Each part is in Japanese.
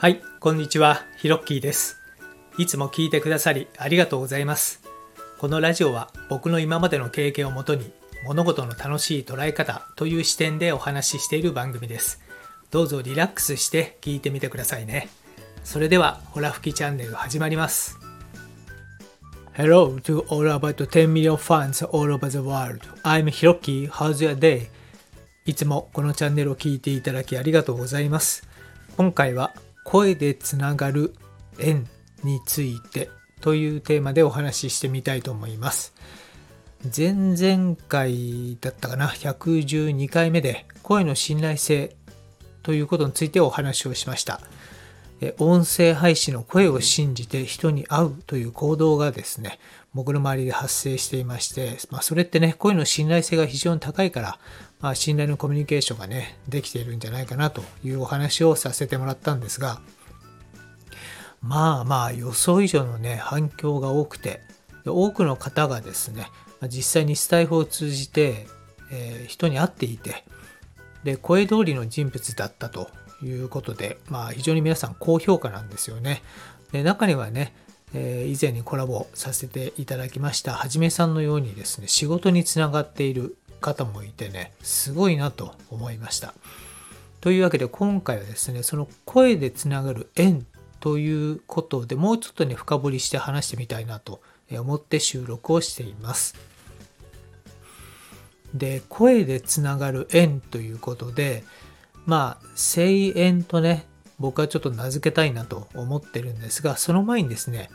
はい、こんにちは、ヒロッキーです。いつも聞いてくださりありがとうございます。このラジオは僕の今までの経験をもとに物事の楽しい捉え方という視点でお話ししている番組です。どうぞリラックスして聞いてみてくださいね。それでは、ホラ吹きチャンネル始まります。Hello to all about 10 million fans all over the world. I'm Hiroki. How's your day? いつもこのチャンネルを聞いていただきありがとうございます。今回は声でつながる縁についてというテーマでお話ししてみたいと思います。前々回だったかな、112回目で声の信頼性ということについてお話をしました。音声配信の声を信じて人に会うという行動がですね、僕の周りで発生していまして、まあ、それってね、声の信頼性が非常に高いから、まあ、信頼のコミュニケーションがね、できているんじゃないかなというお話をさせてもらったんですが、まあまあ予想以上のね、反響が多くて、多くの方がですね、実際にスタイフを通じて、えー人に会っていて、で、声通りの人物だったということで、まあ非常に皆さん高評価なんですよね。で、中にはね、えー以前にコラボさせていただきましたはじめさんのようにですね、仕事につながっている方もいてね、すごいなと思いました。というわけで今回はですね、その声でつながる縁ということでもうちょっとね、深掘りして話してみたいなと思って収録をしています。で、声でつながる縁ということで、まあ、声縁とね、僕はちょっと名付けたいなと思ってるんですが、その前にですね、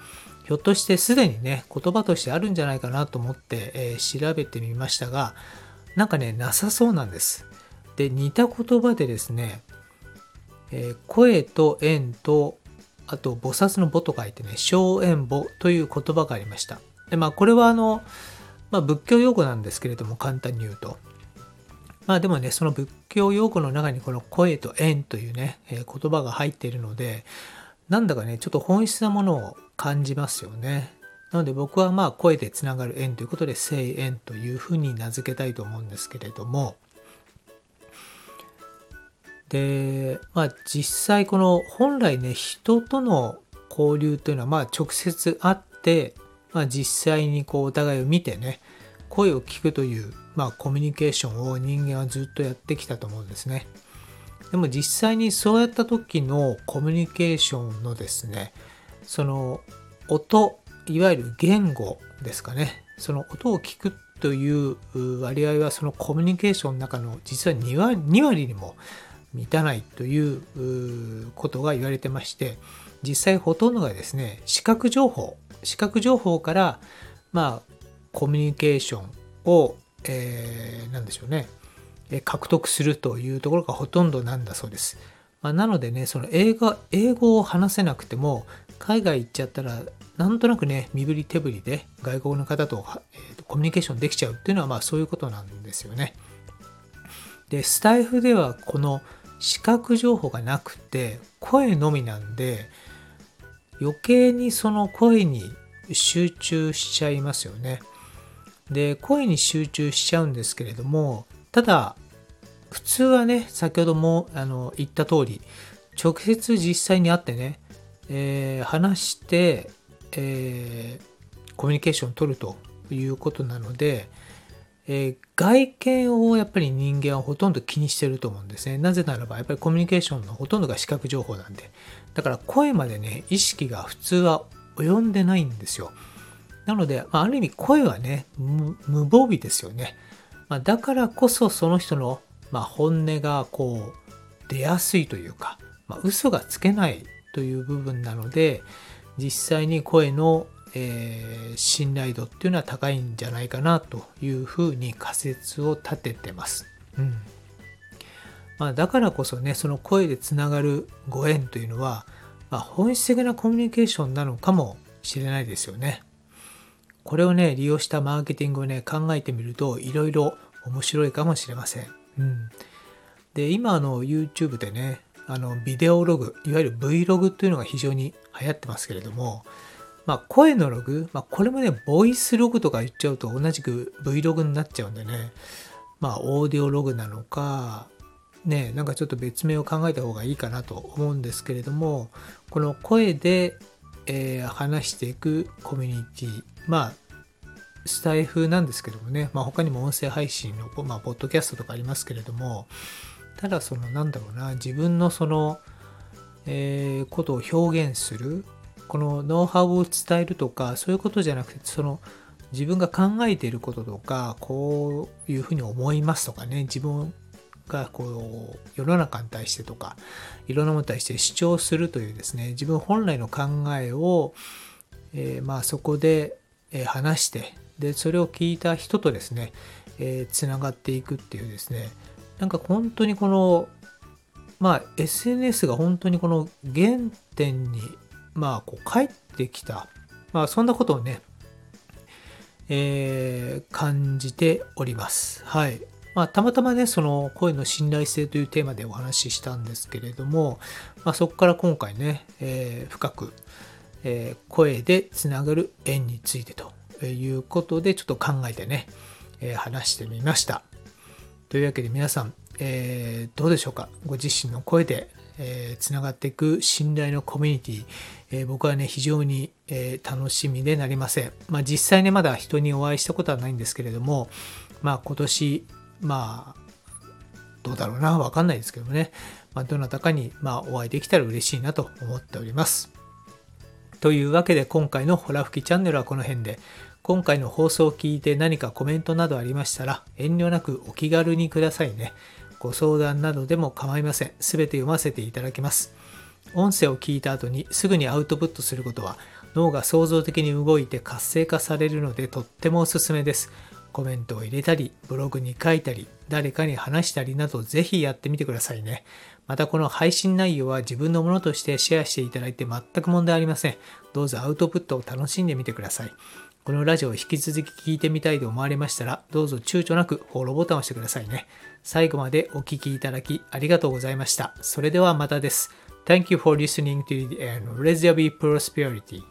ひょっとしてすでにね、言葉としてあるんじゃないかなと思って、えー調べてみましたが、なんかね、なさそうなんです。で、似た言葉でですね、えー声と縁と、あと、菩薩の母と書いてね、小縁母という言葉がありました。で、まあ、これはあの、まあ、仏教用語なんですけれども、簡単に言うと。まあでもね、その仏教用語の中にこの声と縁というね、えー言葉が入っているので、なんだかね、ちょっと本質なものを感じますよね。なので僕はまあ声でつながる縁ということで、声縁というふうに名付けたいと思うんですけれども、で、まあ実際この本来ね、人との交流というのはまあ直接会って、まあ実際にこうお互いを見てね、声を聞くという、まあ、コミュニケーションを人間はずっとやってきたと思うんですね。でも実際にそうやった時のコミュニケーションのですね、その音、いわゆる言語ですかね、その音を聞くという割合はそのコミュニケーションの中の実は2割 ,2 割にも満たないということが言われてまして、実際ほとんどがですね、視覚情報、視覚情報から、まあ、コミュニケーションを、えー、なんでしょうね、え獲得するというところがほとんどなんだそうです。まあ、なのでね、その英語英語を話せなくても、海外行っちゃったら、なんとなくね、身振り手振りで外国の方と,、えーとコミュニケーションできちゃうっていうのは、まあそういうことなんですよね。で、スタイフではこの視覚情報がなくて、声のみなんで、余計にその声に集中しちゃいますよね。で、声に集中しちゃうんですけれども、ただ、普通はね、先ほどもあの言った通り、直接実際に会ってね、えー話して、えーコミュニケーションを取るということなので、えー外見をやっぱり人間はほとんど気にしてると思うんですね。なぜならば、やっぱりコミュニケーションのほとんどが視覚情報なんで。だから声までね、意識が普通は及んでないんですよ。なので、あ、る意味声はね、無無防備ですよね。まあ、だからこそその人の、まあ、本音がこう出やすいというか、まあ、嘘がつけないという部分なので、実際に声の、えー信頼度っていうのは高いんじゃないかなというふうに仮説を立ててます。うん。まあ、だからこそね、その声でつながるご縁というのは、まあ、本質的なコミュニケーションなのかもしれないですよね。これをね、利用したマーケティングをね、考えてみると、いろいろ面白いかもしれません。うん。で、今、の、YouTube でね、あの、ビデオログ、いわゆる Vlog っていうのが非常に流行ってますけれども、まあ、声のログ、まあ、これもね、ボイスログとか言っちゃうと同じく Vlog になっちゃうんでね、まあ、オーディオログなのか、ねなんかちょっと別名を考えた方がいいかなと思うんですけれどもこの声で、えー、話していくコミュニティまあスタイフなんですけどもね、まあ、他にも音声配信の、まあ、ポッドキャストとかありますけれども。ただそのなんだろうな。自分のその、えー、ことを表現するこのノウハウを伝えるとかそういうことじゃなくてその自分が考えていることとかこういうふうに思いますとかね。自分がこう世の中に対してとかいろんなものに対して主張するというですね。自分本来の考えを、えー、まあそこで話してでそれを聞いた人とですねつな、がっていくっていうですねなんか本当にこのまあ SNS が本当にこの原点にまあこう帰ってきたまあそんなことをねえー、感じております。はい。まあ、たまたまね、その声の信頼性というテーマでお話ししたんですけれども、まあ、そこから今回ね、えー、深く、え、声でつながる縁についてということで、ちょっと考えてね、え、話してみました。というわけで皆さん、えどうでしょうか？ご自身の声でえー、つながっていく信頼のコミュニティ、えー、僕はね、非常に、えー、楽しみでなりません。まあ実際ね、まだ人にお会いしたことはないんですけれども、まあ今年、まあ、どうだろうな、わかんないですけどもね、まあ、どなたかに、まあ、お会いできたら嬉しいなと思っております。というわけで今回のホラ吹きチャンネルはこの辺で、今回の放送を聞いて何かコメントなどありましたら遠慮なくお気軽にくださいね。ご相談などでも構いません。すべて読ませていただきます。音声を聞いた後にすぐにアウトプットすることは脳が創造的に動いて活性化されるのでとってもおすすめです。コメントを入れたり、ブログに書いたり、誰かに話したりなどぜひやってみてくださいね。またこの配信内容は自分のものとしてシェアしていただいて全く問題ありません。どうぞアウトプットを楽しんでみてください。このラジオを引き続き聞いてみたいと思われましたら、どうぞ躊躇なくフォローボタンを押してくださいね。最後までお聴きいただきありがとうございました。それではまたです。Thank you for listening to the end. Let's be prosperity.